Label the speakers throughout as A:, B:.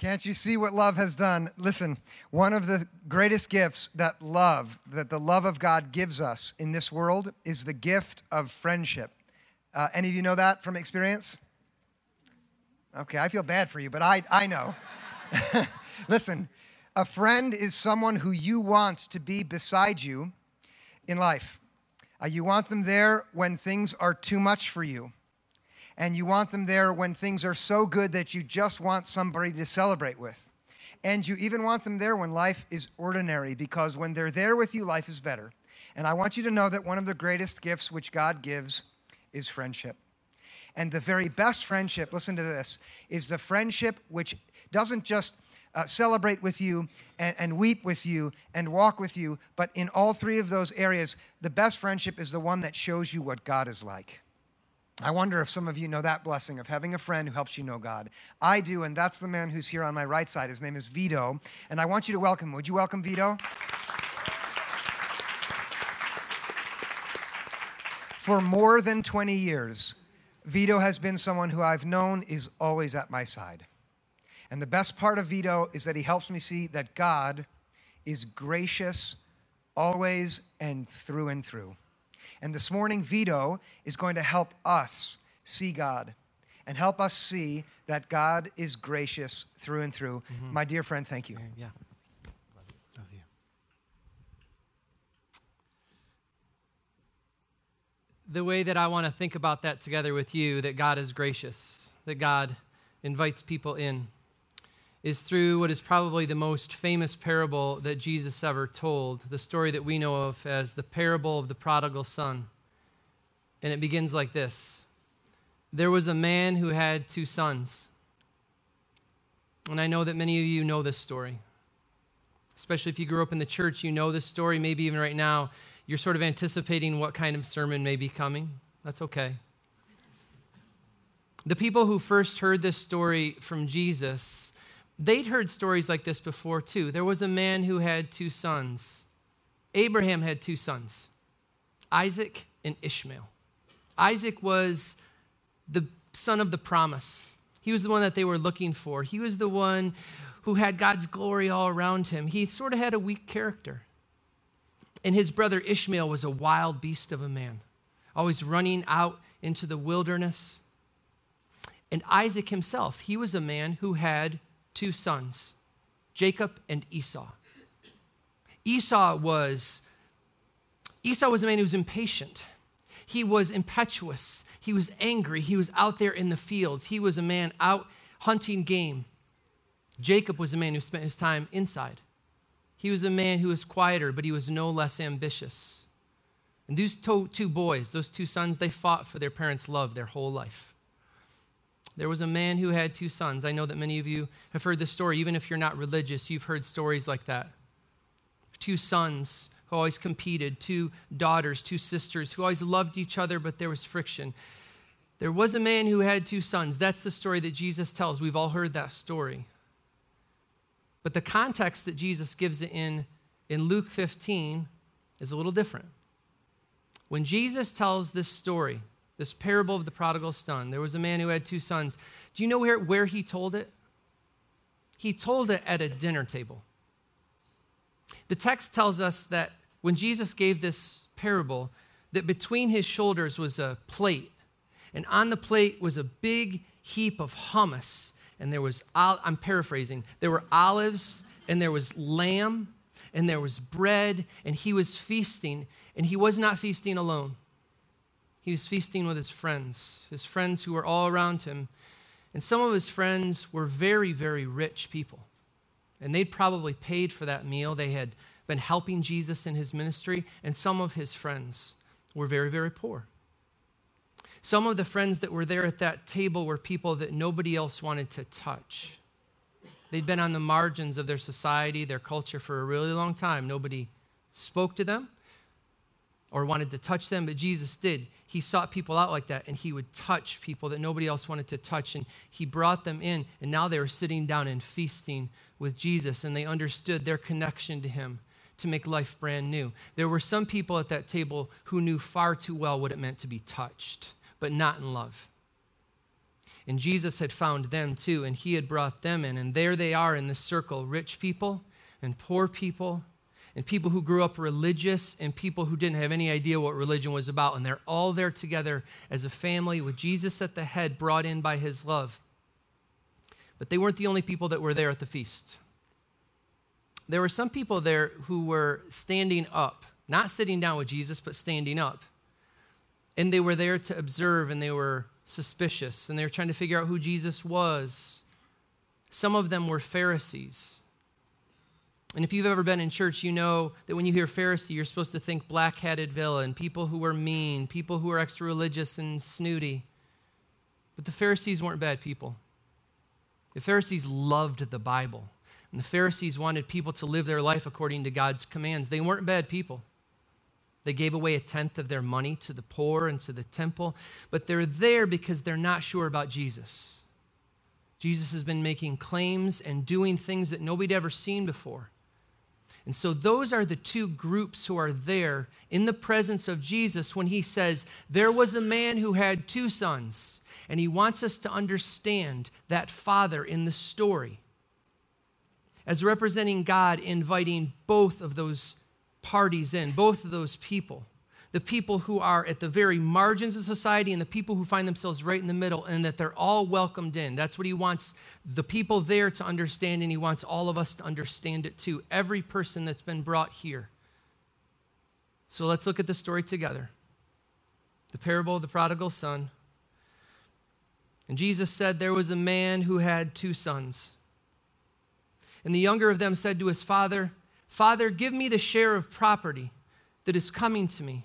A: Can't you see what love has done? Listen, one of the greatest gifts that love, that the love of God gives us in this world is the gift of friendship. Uh, any of you know that from experience? Okay, I feel bad for you, but I, I know. Listen, a friend is someone who you want to be beside you in life. Uh, you want them there when things are too much for you and you want them there when things are so good that you just want somebody to celebrate with. And you even want them there when life is ordinary, because when they're there with you, life is better. And I want you to know that one of the greatest gifts which God gives is friendship. And the very best friendship, listen to this, is the friendship which doesn't just uh, celebrate with you and, and weep with you and walk with you, but in all three of those areas, the best friendship is the one that shows you what God is like. I wonder if some of you know that blessing of having a friend who helps you know God. I do, and that's the man who's here on my right side. His name is Vito, and I want you to welcome him. Would you welcome Vito? For more than 20 years, Vito has been someone who I've known is always at my side. And the best part of Vito is that he helps me see that God is gracious always and through and through. And this morning, Vito is going to help us see God and help us see that God is gracious through and through. Mm-hmm. My dear friend, thank you.
B: Yeah. Love you. Love you. The way that I want to think about that together with you, that God is gracious, that God invites people in is through what is probably the most famous parable that Jesus ever told, the story that we know of as the parable of the prodigal son. And it begins like this There was a man who had two sons. And I know that many of you know this story. Especially if you grew up in the church, you know this story. Maybe even right now, you're sort of anticipating what kind of sermon may be coming. That's okay. The people who first heard this story from Jesus they'd heard stories like this before too. There was a man who had two sons. Abraham had two sons, Isaac and Ishmael. Isaac was the son of the promise. He was the one that they were looking for. He was the one who had God's glory all around him. He sort of had a weak character. And his brother Ishmael was a wild beast of a man, always running out into the wilderness. And Isaac himself, he was a man who had two sons, Jacob and Esau. Esau was Esau was a man who was impatient. He was impetuous. He was angry. He was out there in the fields. He was a man out hunting game. Jacob was a man who spent his time inside. He was a man who was quieter, but he was no less ambitious. And those two boys, those two sons, they fought for their parents' love their whole life. There was a man who had two sons. I know that many of you have heard this story. Even if you're not religious, you've heard stories like that. Two sons who always competed, two daughters, two sisters who always loved each other, but there was friction. There was a man who had two sons. That's the story that Jesus tells. We've all heard that story. But the context that Jesus gives it in in Luke 15 is a little different. When Jesus tells this story, this parable of the prodigal son. There was a man who had two sons. Do you know where, where he told it? He told it at a dinner table. The text tells us that when Jesus gave this parable, that between his shoulders was a plate, and on the plate was a big heap of hummus, and there was, I'm paraphrasing, there were olives, and there was lamb, and there was bread, and he was feasting, and he was not feasting alone. He was feasting with his friends, his friends who were all around him. And some of his friends were very, very rich people. And they'd probably paid for that meal. They had been helping Jesus in his ministry. And some of his friends were very, very poor. Some of the friends that were there at that table were people that nobody else wanted to touch. They'd been on the margins of their society, their culture for a really long time. Nobody spoke to them or wanted to touch them, but Jesus did. He sought people out like that, and he would touch people that nobody else wanted to touch, and he brought them in, and now they were sitting down and feasting with Jesus, and they understood their connection to him to make life brand new. There were some people at that table who knew far too well what it meant to be touched, but not in love. And Jesus had found them too, and he had brought them in. And there they are in the circle rich people and poor people, and people who grew up religious, and people who didn't have any idea what religion was about. And they're all there together as a family with Jesus at the head, brought in by his love. But they weren't the only people that were there at the feast. There were some people there who were standing up, not sitting down with Jesus, but standing up. And they were there to observe and they were suspicious and they were trying to figure out who Jesus was. Some of them were Pharisees. And if you've ever been in church, you know that when you hear Pharisee, you're supposed to think black hatted villain, people who were mean, people who were extra religious and snooty. But the Pharisees weren't bad people. The Pharisees loved the Bible. And the Pharisees wanted people to live their life according to God's commands. They weren't bad people. They gave away a tenth of their money to the poor and to the temple, but they're there because they're not sure about Jesus. Jesus has been making claims and doing things that nobody'd ever seen before. And so, those are the two groups who are there in the presence of Jesus when he says, There was a man who had two sons. And he wants us to understand that father in the story as representing God, inviting both of those parties in, both of those people. The people who are at the very margins of society and the people who find themselves right in the middle, and that they're all welcomed in. That's what he wants the people there to understand, and he wants all of us to understand it too. Every person that's been brought here. So let's look at the story together the parable of the prodigal son. And Jesus said, There was a man who had two sons. And the younger of them said to his father, Father, give me the share of property that is coming to me.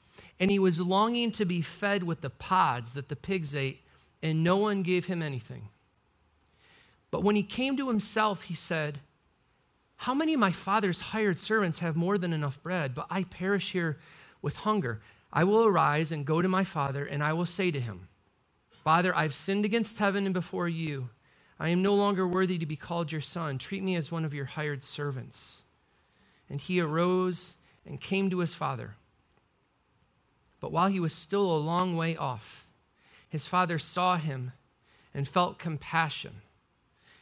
B: And he was longing to be fed with the pods that the pigs ate, and no one gave him anything. But when he came to himself, he said, How many of my father's hired servants have more than enough bread, but I perish here with hunger? I will arise and go to my father, and I will say to him, Father, I've sinned against heaven and before you. I am no longer worthy to be called your son. Treat me as one of your hired servants. And he arose and came to his father. But while he was still a long way off, his father saw him and felt compassion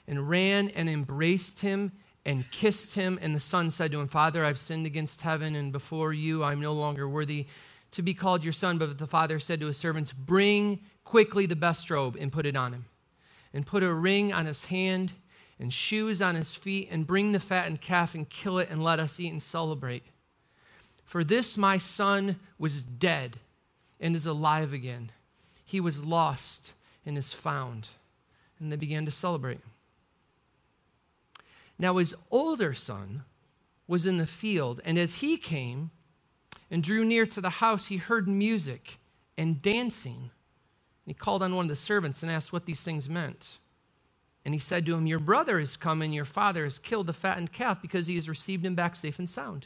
B: and ran and embraced him and kissed him. And the son said to him, Father, I've sinned against heaven and before you. I'm no longer worthy to be called your son. But the father said to his servants, Bring quickly the best robe and put it on him, and put a ring on his hand and shoes on his feet, and bring the fattened calf and kill it, and let us eat and celebrate. For this my son was dead and is alive again. He was lost and is found. And they began to celebrate. Now his older son was in the field, and as he came and drew near to the house, he heard music and dancing. He called on one of the servants and asked what these things meant. And he said to him, Your brother has come, and your father has killed the fattened calf because he has received him back safe and sound.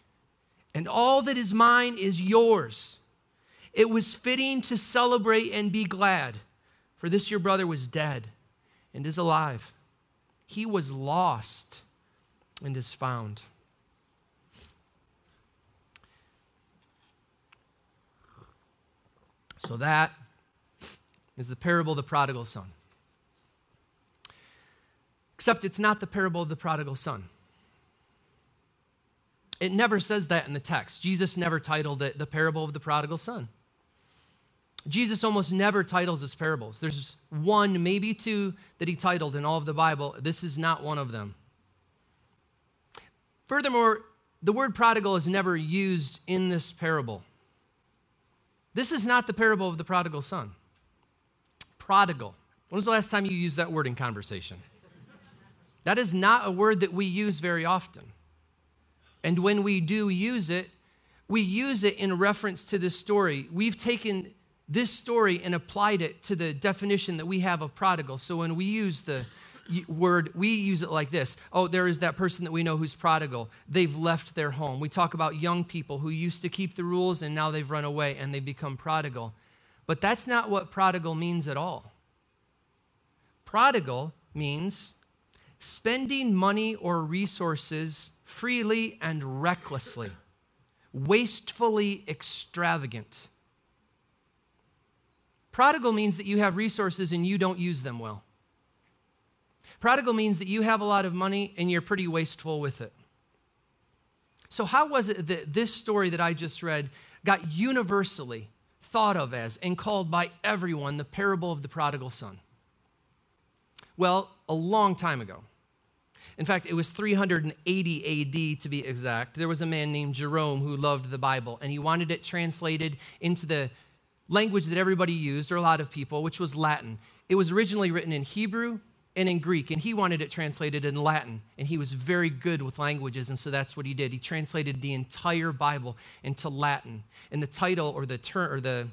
B: and all that is mine is yours. It was fitting to celebrate and be glad, for this your brother was dead and is alive he was lost and is found. So that is the parable of the prodigal son. Except it's not the parable of the prodigal son. It never says that in the text. Jesus never titled it the parable of the prodigal son. Jesus almost never titles his parables. There's one, maybe two, that he titled in all of the Bible. This is not one of them. Furthermore, the word prodigal is never used in this parable. This is not the parable of the prodigal son. Prodigal. When was the last time you used that word in conversation? That is not a word that we use very often. And when we do use it, we use it in reference to this story. We've taken this story and applied it to the definition that we have of prodigal. So when we use the word, we use it like this Oh, there is that person that we know who's prodigal. They've left their home. We talk about young people who used to keep the rules and now they've run away and they become prodigal. But that's not what prodigal means at all. Prodigal means spending money or resources freely and recklessly, wastefully extravagant. Prodigal means that you have resources and you don't use them well. Prodigal means that you have a lot of money and you're pretty wasteful with it. So, how was it that this story that I just read got universally thought of as and called by everyone the parable of the prodigal son? Well, a long time ago. In fact, it was 380 AD to be exact. There was a man named Jerome who loved the Bible and he wanted it translated into the language that everybody used, or a lot of people, which was Latin. It was originally written in Hebrew and in Greek, and he wanted it translated in Latin. And he was very good with languages, and so that's what he did. He translated the entire Bible into Latin. And the title or the term or the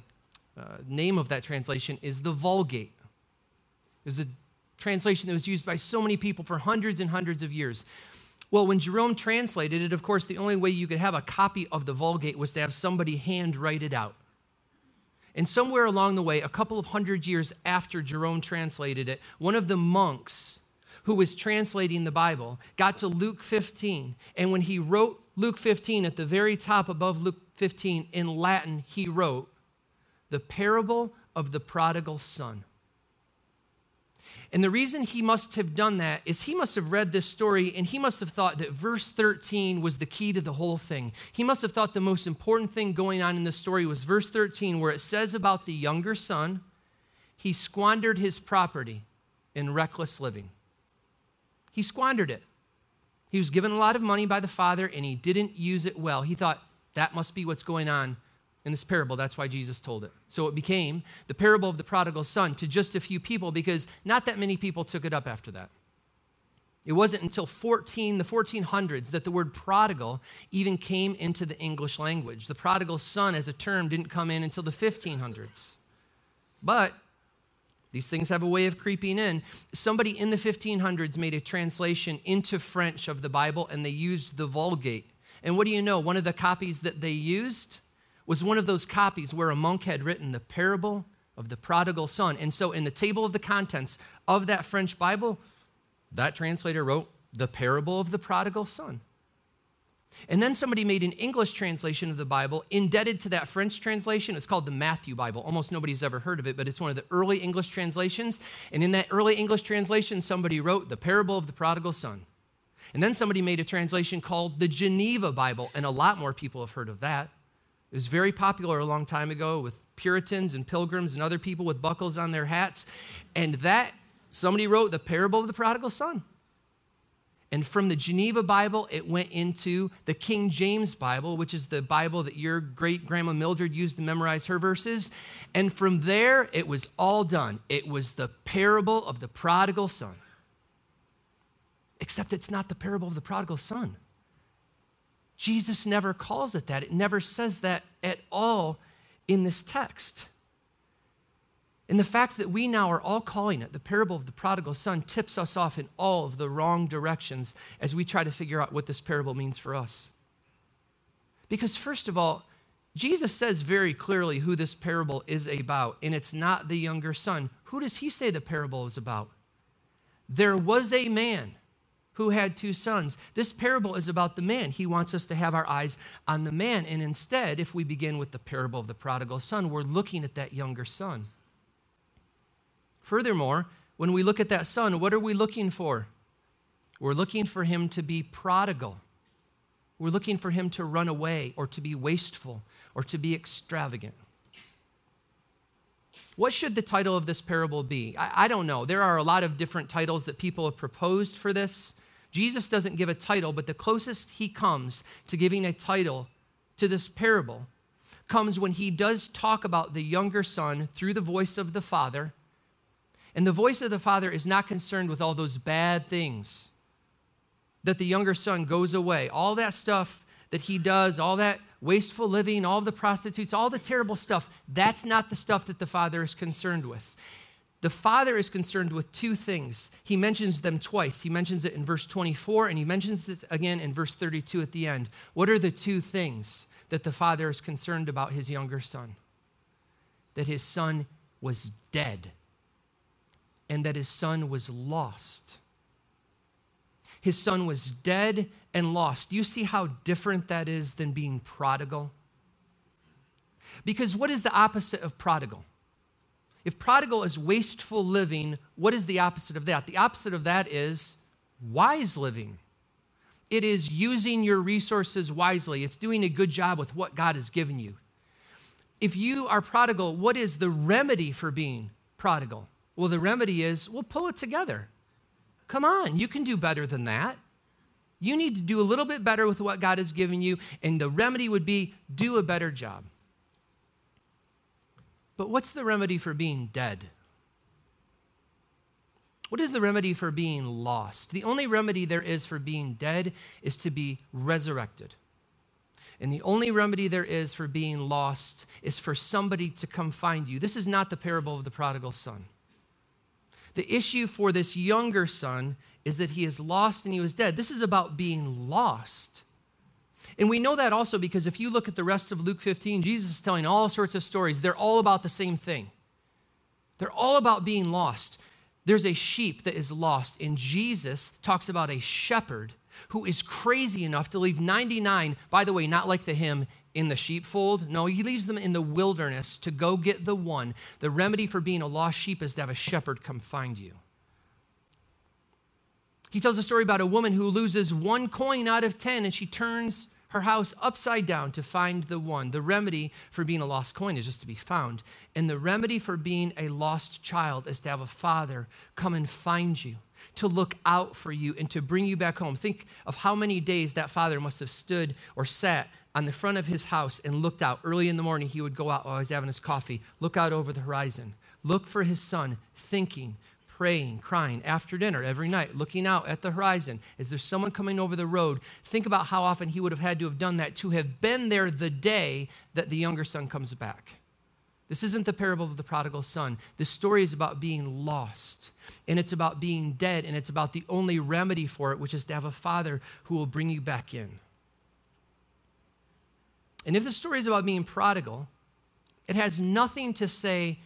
B: uh, name of that translation is the Vulgate. A translation that was used by so many people for hundreds and hundreds of years. Well, when Jerome translated it, of course, the only way you could have a copy of the Vulgate was to have somebody hand write it out. And somewhere along the way, a couple of hundred years after Jerome translated it, one of the monks who was translating the Bible got to Luke 15. And when he wrote Luke 15 at the very top above Luke 15 in Latin, he wrote, The parable of the prodigal son. And the reason he must have done that is he must have read this story and he must have thought that verse 13 was the key to the whole thing. He must have thought the most important thing going on in the story was verse 13, where it says about the younger son, he squandered his property in reckless living. He squandered it. He was given a lot of money by the father and he didn't use it well. He thought, that must be what's going on in this parable. That's why Jesus told it. So it became the parable of the prodigal son to just a few people because not that many people took it up after that. It wasn't until 14, the 1400s that the word prodigal even came into the English language. The prodigal son as a term didn't come in until the 1500s. But these things have a way of creeping in. Somebody in the 1500s made a translation into French of the Bible and they used the Vulgate. And what do you know? One of the copies that they used was one of those copies where a monk had written the parable of the prodigal son. And so, in the table of the contents of that French Bible, that translator wrote the parable of the prodigal son. And then somebody made an English translation of the Bible indebted to that French translation. It's called the Matthew Bible. Almost nobody's ever heard of it, but it's one of the early English translations. And in that early English translation, somebody wrote the parable of the prodigal son. And then somebody made a translation called the Geneva Bible, and a lot more people have heard of that. It was very popular a long time ago with Puritans and pilgrims and other people with buckles on their hats. And that, somebody wrote the parable of the prodigal son. And from the Geneva Bible, it went into the King James Bible, which is the Bible that your great grandma Mildred used to memorize her verses. And from there, it was all done. It was the parable of the prodigal son. Except it's not the parable of the prodigal son. Jesus never calls it that. It never says that at all in this text. And the fact that we now are all calling it the parable of the prodigal son tips us off in all of the wrong directions as we try to figure out what this parable means for us. Because, first of all, Jesus says very clearly who this parable is about, and it's not the younger son. Who does he say the parable is about? There was a man who had two sons. This parable is about the man. He wants us to have our eyes on the man. And instead, if we begin with the parable of the prodigal son, we're looking at that younger son. Furthermore, when we look at that son, what are we looking for? We're looking for him to be prodigal. We're looking for him to run away or to be wasteful or to be extravagant. What should the title of this parable be? I, I, don't know. There are a lot of different titles that people have proposed for this. Jesus doesn't give a title, but the closest he comes to giving a title to this parable comes when he does talk about the younger son through the voice of the father. And the voice of the father is not concerned with all those bad things that the younger son goes away, all that stuff that he does, all that wasteful living, all the prostitutes, all the terrible stuff. That's not the stuff that the father is concerned with. The father is concerned with two things. He mentions them twice. He mentions it in verse 24 and he mentions it again in verse 32 at the end. What are the two things? that the father is concerned about his younger son, that his son was dead, and that his son was lost. His son was dead and lost. You see how different that is than being prodigal? Because what is the opposite of prodigal? If prodigal is wasteful living, what is the opposite of that? The opposite of that is wise living. It is using your resources wisely. It's doing a good job with what God has given you. If you are prodigal, what is the remedy for being prodigal? Well, the remedy is, we'll pull it together. Come on, you can do better than that. You need to do a little bit better with what God has given you, and the remedy would be do a better job. But what's the remedy for being dead? What is the remedy for being lost? The only remedy there is for being dead is to be resurrected. And the only remedy there is for being lost is for somebody to come find you. This is not the parable of the prodigal son. The issue for this younger son is that he is lost and he was dead. This is about being lost. And we know that also because if you look at the rest of Luke 15, Jesus is telling all sorts of stories. They're all about the same thing. They're all about being lost. There's a sheep that is lost, and Jesus talks about a shepherd who is crazy enough to leave 99, by the way, not like the hymn, in the sheepfold. No, he leaves them in the wilderness to go get the one. The remedy for being a lost sheep is to have a shepherd come find you. He tells a story about a woman who loses one coin out of 10 and she turns her house upside down to find the one. The remedy for being a lost coin is just to be found. And the remedy for being a lost child is to have a father come and find you, to look out for you, and to bring you back home. Think of how many days that father must have stood or sat on the front of his house and looked out. Early in the morning, he would go out while he was having his coffee, look out over the horizon, look for his son, thinking, praying, crying after dinner every night, looking out at the horizon. Is there someone coming over the road? Think about how often he would have had to have done that to have been there the day that the younger son comes back. This isn't the parable of the prodigal son. This story is about being lost, and it's about being dead, and it's about the only remedy for it, which is to have a father who will bring you back in. And if the story is about being prodigal, it has nothing to say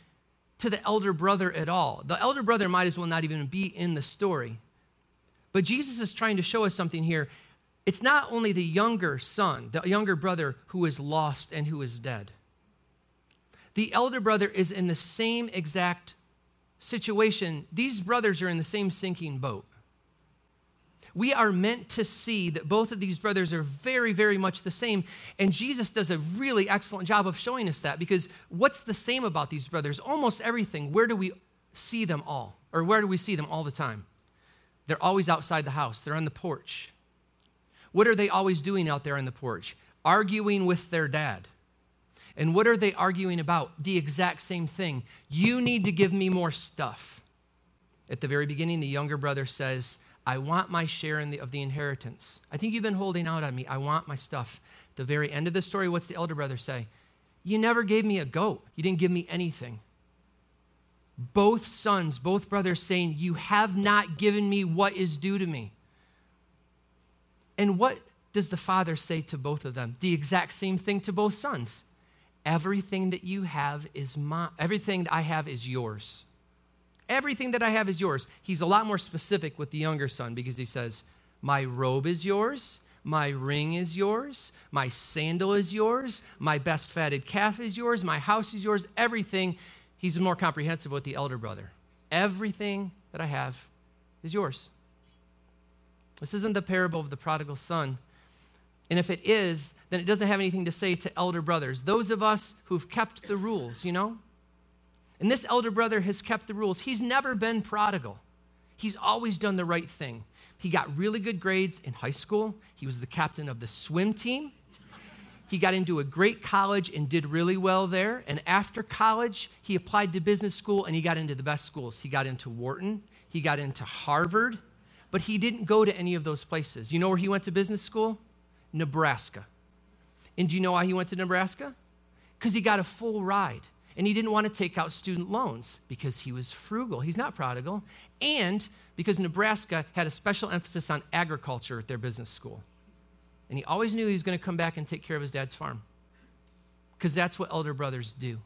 B: to the elder brother at all. The elder brother might as well not even be in the story. But Jesus is trying to show us something here. It's not only the younger son, the younger brother, who is lost and who is dead. The elder brother is in the same exact situation. These brothers are in the same sinking boat we are meant to see that both of these brothers are very, very much the same. And Jesus does a really excellent job of showing us that because what's the same about these brothers? Almost everything. Where do we see them all? Or where do we see them all the time? They're always outside the house, they're on the porch. What are they always doing out there on the porch? Arguing with their dad. And what are they arguing about? The exact same thing. You need to give me more stuff. At the very beginning, the younger brother says, I want my share in the, of the inheritance. I think you've been holding out on me. I want my stuff. The very end of the story, what's the elder brother say? You never gave me a goat. You didn't give me anything. Both sons, both brothers saying, You have not given me what is due to me. And what does the father say to both of them? The exact same thing to both sons. Everything that you have is my, everything that I have is yours. Everything that I have is yours. He's a lot more specific with the younger son because he says, My robe is yours, my ring is yours, my sandal is yours, my best fatted calf is yours, my house is yours, everything. He's more comprehensive with the elder brother. Everything that I have is yours. This isn't the parable of the prodigal son. And if it is, then it doesn't have anything to say to elder brothers, those of us who've kept the rules, you know? And this elder brother has kept the rules. He's never been prodigal, he's always done the right thing. He got really good grades in high school, he was the captain of the swim team. He got into a great college and did really well there. And after college, he applied to business school and he got into the best schools. He got into Wharton, he got into Harvard, but he didn't go to any of those places. You know where he went to business school? Nebraska. And do you know why he went to Nebraska? Because he got a full ride. And he didn't want to take out student loans because he was frugal. He's not prodigal. And because Nebraska had a special emphasis on agriculture at their business school. And he always knew he was going to come back and take care of his dad's farm because that's what elder brothers do.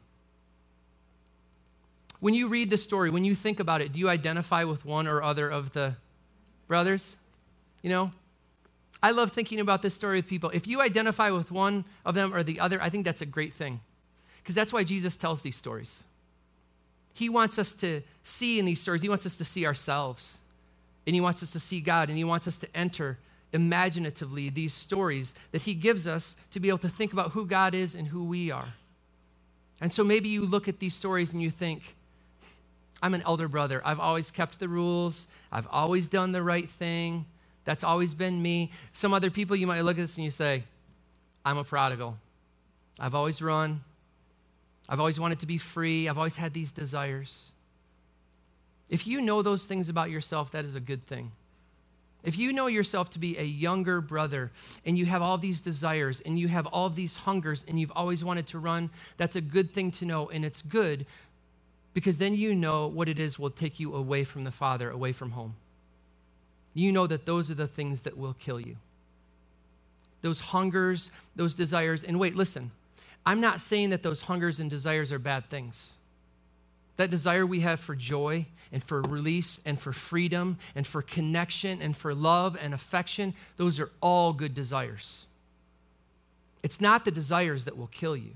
B: When you read the story, when you think about it, do you identify with one or other of the brothers? You know, I love thinking about this story with people. If you identify with one of them or the other, I think that's a great thing because that's why Jesus tells these stories. He wants us to see in these stories, He wants us to see ourselves, and He wants us to see God, and He wants us to enter imaginatively these stories that He gives us to be able to think about who God is and who we are. And so maybe you look at these stories and you think, I'm an elder brother. I've always kept the rules, I've always done the right thing. That's always been me. Some other people, you might look at this and you say, I'm a prodigal. I've always run. I've always wanted to be free. I've always had these desires. If you know those things about yourself, that is a good thing. If you know yourself to be a younger brother and you have all these desires and you have all these hungers and you've always wanted to run, that's a good thing to know. And it's good because then you know what it is will take you away from the Father, away from home. You know that those are the things that will kill you. Those hungers, those desires. And wait, listen, I'm not saying that those hungers and desires are bad things. That desire we have for joy and for release and for freedom and for connection and for love and affection, those are all good desires. It's not the desires that will kill you,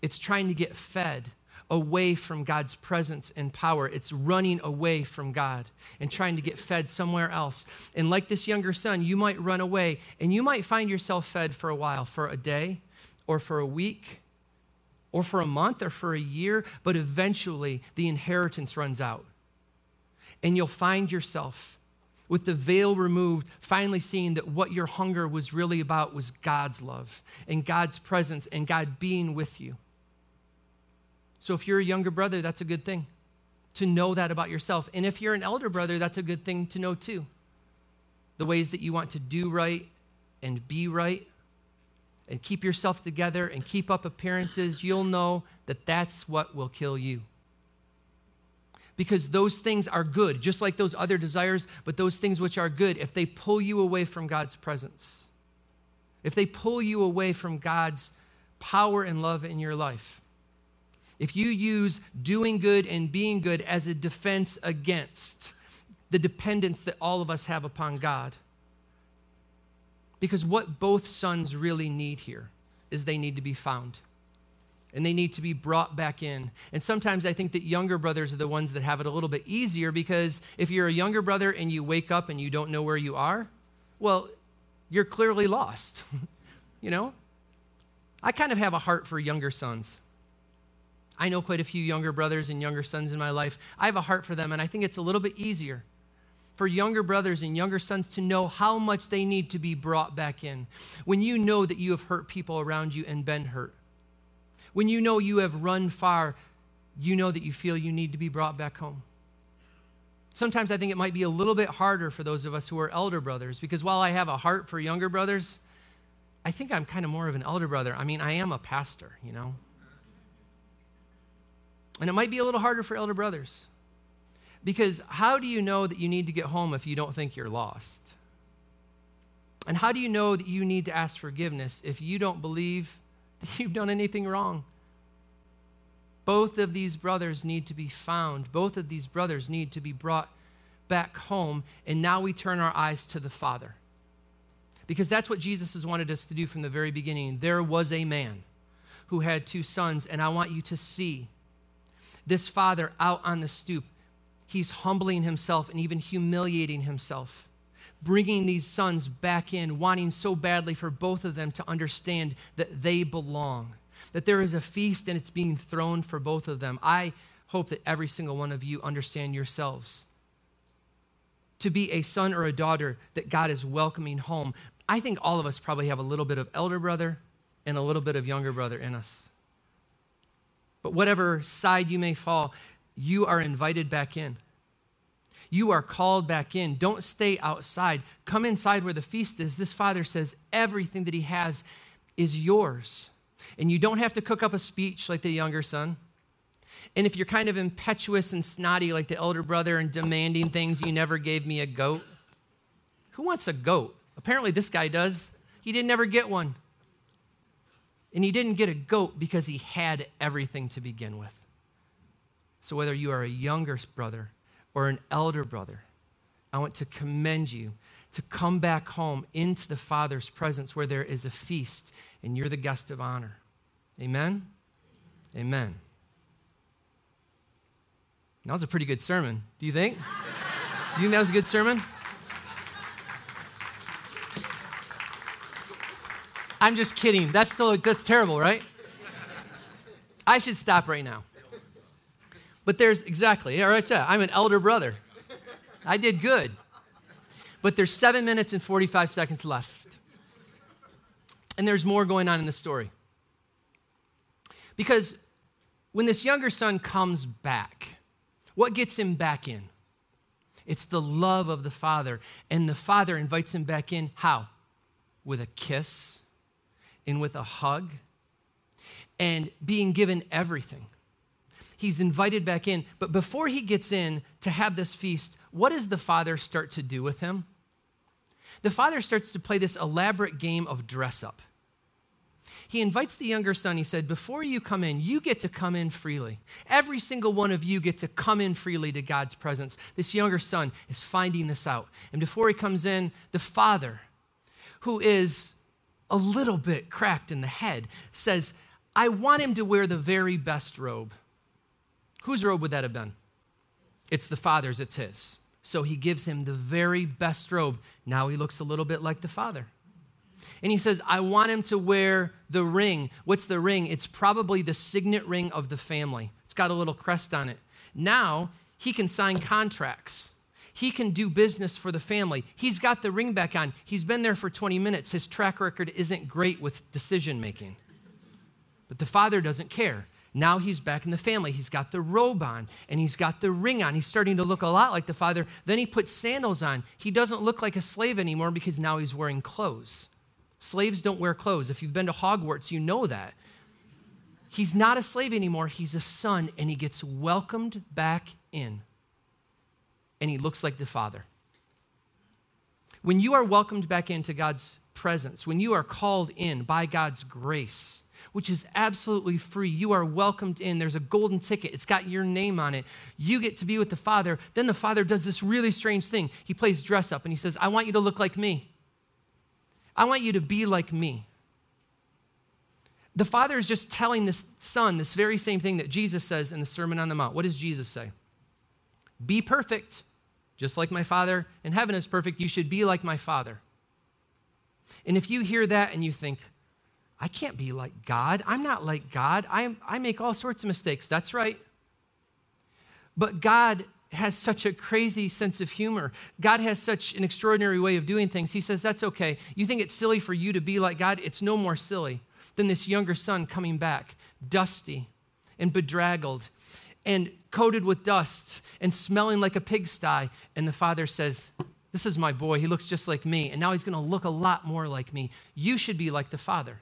B: it's trying to get fed away from God's presence and power. It's running away from God and trying to get fed somewhere else. And like this younger son, you might run away and you might find yourself fed for a while, for a day or for a week or for a month or for a year, but eventually the inheritance runs out. And you'll find yourself with the veil removed, finally seeing that what your hunger was really about was God's love and God's presence and God being with you. So if you're a younger brother, that's a good thing to know that about yourself. And if you're an elder brother, that's a good thing to know too. The ways that you want to do right and be right and keep yourself together and keep up appearances, you'll know that that's what will kill you. Because those things are good, just like those other desires, but those things which are good, if they pull you away from God's presence, if they pull you away from God's power and love in your life, if you use doing good and being good as a defense against the dependence that all of us have upon God, because what both sons really need here is they need to be found and they need to be brought back in. And sometimes I think that younger brothers are the ones that have it a little bit easier because if you're a younger brother and you wake up and you don't know where you are, well, you're clearly lost. you know? I kind of have a heart for younger sons. I know quite a few younger brothers and younger sons in my life. I have a heart for them, and I think it's a little bit easier for younger brothers and younger sons to know how much they need to be brought back in. When you know that you have hurt people around you and been hurt, when you know you have run far, you know that you feel you need to be brought back home. Sometimes I think it might be a little bit harder for those of us who are elder brothers because while I have a heart for younger brothers, I think I'm kind of more of an elder brother. I mean, I am a pastor, you know. And it might be a little harder for elder brothers. Because how do you know that you need to get home if you don't think you're lost? And how do you know that you need to ask forgiveness if you don't believe that you've done anything wrong? Both of these brothers need to be found. Both of these brothers need to be brought back home. And now we turn our eyes to the Father. Because that's what Jesus has wanted us to do from the very beginning. There was a man who had two sons, and I want you to see this father out on the stoop he's humbling himself and even humiliating himself, bringing these sons back in, wanting so badly for both of them to understand that they belong, that there is a feast and it's being thrown for both of them. I hope that every single one of you understand yourselves to be a son or a daughter that God is welcoming home. I think all of us probably have a little bit of elder brother and a little bit of younger brother in us. But whatever side you may fall, you are invited back in. You are called back in. Don't stay outside. Come inside where the feast is. This father says everything that he has is yours. And you don't have to cook up a speech like the younger son. And if you're kind of impetuous and snotty like the elder brother and demanding things, you never gave me a goat. Who wants a goat? Apparently, this guy does. He didn't ever get one. And he didn't get a goat because he had everything to begin with. So, whether you are a younger brother or an elder brother, I want to commend you to come back home into the Father's presence where there is a feast and you're the guest of honor. Amen? Amen. That was a pretty good sermon. Do you think? Do you think that was a good sermon? I'm just kidding. That's still that's terrible, right? I should stop right now. But there's exactly, all right, I'm an elder brother. I did good. But there's seven minutes and 45 seconds left. And there's more going on in the story. Because when this younger son comes back, what gets him back in? It's the love of the father. And the father invites him back in. How? With a kiss and with a hug and being given everything. He's invited back in. But before he gets in to have this feast, what does the father start to do with him? The father starts to play this elaborate game of dress up he invites the younger son. He said, Before you come in, you get to come in freely. Every single one of you get to come in freely to God's presence. This younger son is finding this out. And before he comes in, the father, who is a little bit cracked in the head, says, I want him to wear the very best robe. Whose robe would that have been? It's the father's, it's his. So he gives him the very best robe. Now he looks a little bit like the father. And he says, I want him to wear the ring. What's the ring? It's probably the signet ring of the family. It's got a little crest on it. Now he can sign contracts. He can do business for the family. He's got the ring back on. He's been there for 20 minutes. His track record isn't great with decision making. But the father doesn't care. Now he's back in the family. He's got the robe on and he's got the ring on. He's starting to look a lot like the father. Then he puts sandals on. He doesn't look like a slave anymore because now he's wearing clothes. Slaves don't wear clothes. If you've been to Hogwarts, you know that. He's not a slave anymore, he's a son, and he gets welcomed back in. And he looks like the Father. When you are welcomed back into God's presence, when you are called in by God's grace, which is absolutely free. You are welcomed in. There's a golden ticket, it's got your name on it. You get to be with the Father. Then the Father does this really strange thing. He plays dress up and he says, I want you to look like me. I want you to be like me. The Father is just telling this Son this very same thing that Jesus says in the Sermon on the Mount. What does Jesus say? Be perfect, just like my Father in heaven is perfect. You should be like my Father. And if you hear that and you think, I can't be like God, I'm not like God, I, I make all sorts of mistakes. That's right. But God has such a crazy sense of humor. God has such an extraordinary way of doing things. He says, That's okay. You think it's silly for you to be like God? It's no more silly than this younger son coming back, dusty and bedraggled and coated with dust and smelling like a pigsty. And the father says, This is my boy. He looks just like me. And now he's going to look a lot more like me. You should be like the father.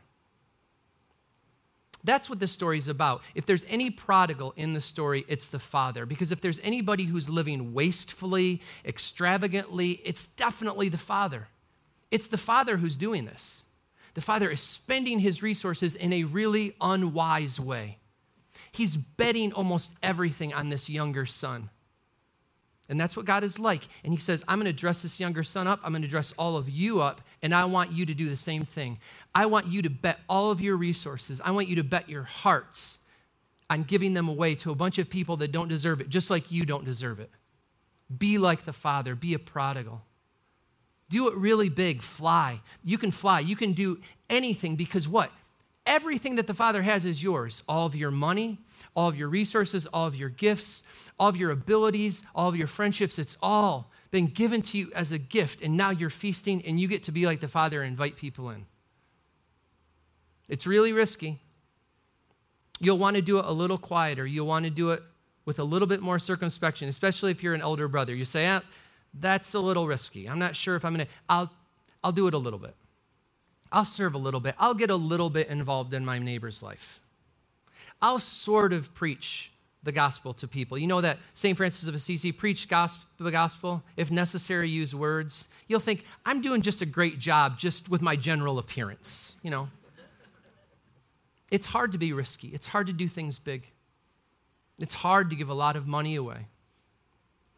B: That's what this story is about. If there's any prodigal in the story, it's the father. Because if there's anybody who's living wastefully, extravagantly, it's definitely the father. It's the father who's doing this. The father is spending his resources in a really unwise way. He's betting almost everything on this younger son. And that's what God is like. And He says, I'm going to dress this younger son up. I'm going to dress all of you up. And I want you to do the same thing. I want you to bet all of your resources. I want you to bet your hearts on giving them away to a bunch of people that don't deserve it, just like you don't deserve it. Be like the Father, be a prodigal. Do it really big, fly. You can fly, you can do anything because what? Everything that the Father has is yours all of your money, all of your resources, all of your gifts, all of your abilities, all of your friendships. It's all been given to you as a gift. And now you're feasting and you get to be like the Father and invite people in. It's really risky. You'll want to do it a little quieter. You'll want to do it with a little bit more circumspection, especially if you're an elder brother. You say, ah, that's a little risky. I'm not sure if I'm going to, I'll, I'll do it a little bit. I'll serve a little bit. I'll get a little bit involved in my neighbor's life. I'll sort of preach the gospel to people. You know that St. Francis of Assisi preached gospel, the gospel, if necessary, use words. You'll think, I'm doing just a great job just with my general appearance, you know. It's hard to be risky. It's hard to do things big. It's hard to give a lot of money away.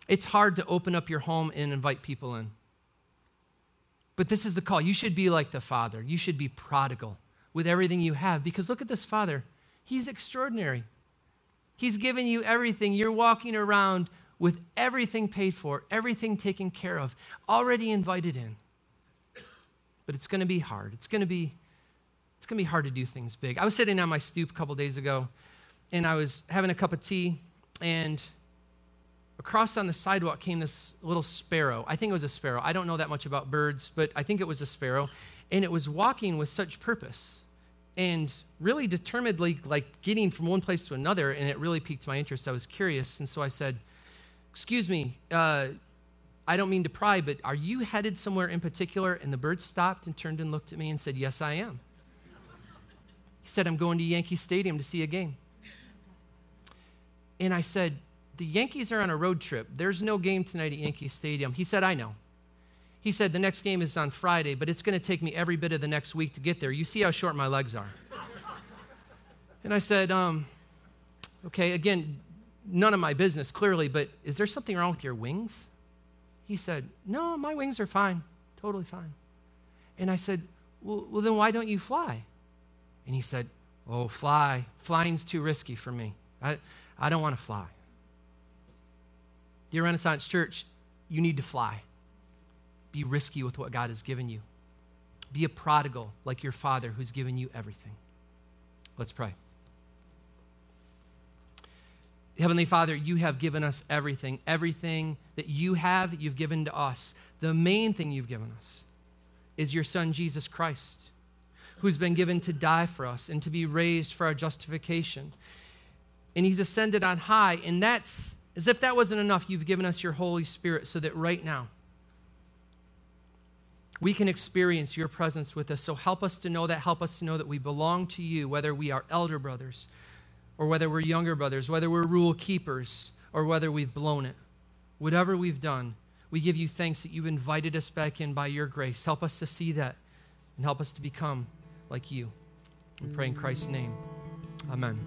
B: It's hard to open up your home and invite people in. But this is the call. You should be like the Father. You should be prodigal with everything you have because look at this Father. He's extraordinary. He's given you everything. You're walking around with everything paid for, everything taken care of, already invited in. But it's going to be hard. It's going to be it's going to be hard to do things big. I was sitting on my stoop a couple days ago and I was having a cup of tea and across on the sidewalk came this little sparrow. I think it was a sparrow. I don't know that much about birds, but I think it was a sparrow. And it was walking with such purpose and really determinedly like getting from one place to another and it really piqued my interest. I was curious and so i said excuse me uh, i don't mean to pry but are you headed somewhere in particular? And the bird stopped and turned and looked at me and said yes i am. He said i'm going to yankee stadium to see a game. And i said the yankees are on a road trip there's no game tonight at yankee stadium he said i know he said, The next game is on Friday, but it's going to take me every bit of the next week to get there. You see how short my legs are. and I said, um, Okay, again, none of my business, clearly, but is there something wrong with your wings? He said, No, my wings are fine, totally fine. And I said, Well, well then why don't you fly? And he said, Oh, fly. Flying's too risky for me. I, I don't want to fly. Dear Renaissance Church, you need to fly. Be risky with what God has given you. Be a prodigal like your father who's given you everything. Let's pray. Heavenly Father, you have given us everything. Everything that you have, you've given to us. The main thing you've given us is your Son, Jesus Christ, who's been given to die for us and to be raised for our justification. And he's ascended on high. And that's as if that wasn't enough, you've given us your Holy Spirit so that right now, we can experience your presence with us. So help us to know that. Help us to know that we belong to you, whether we are elder brothers or whether we're younger brothers, whether we're rule keepers or whether we've blown it. Whatever we've done, we give you thanks that you've invited us back in by your grace. Help us to see that and help us to become like you. We pray in Christ's name. Amen.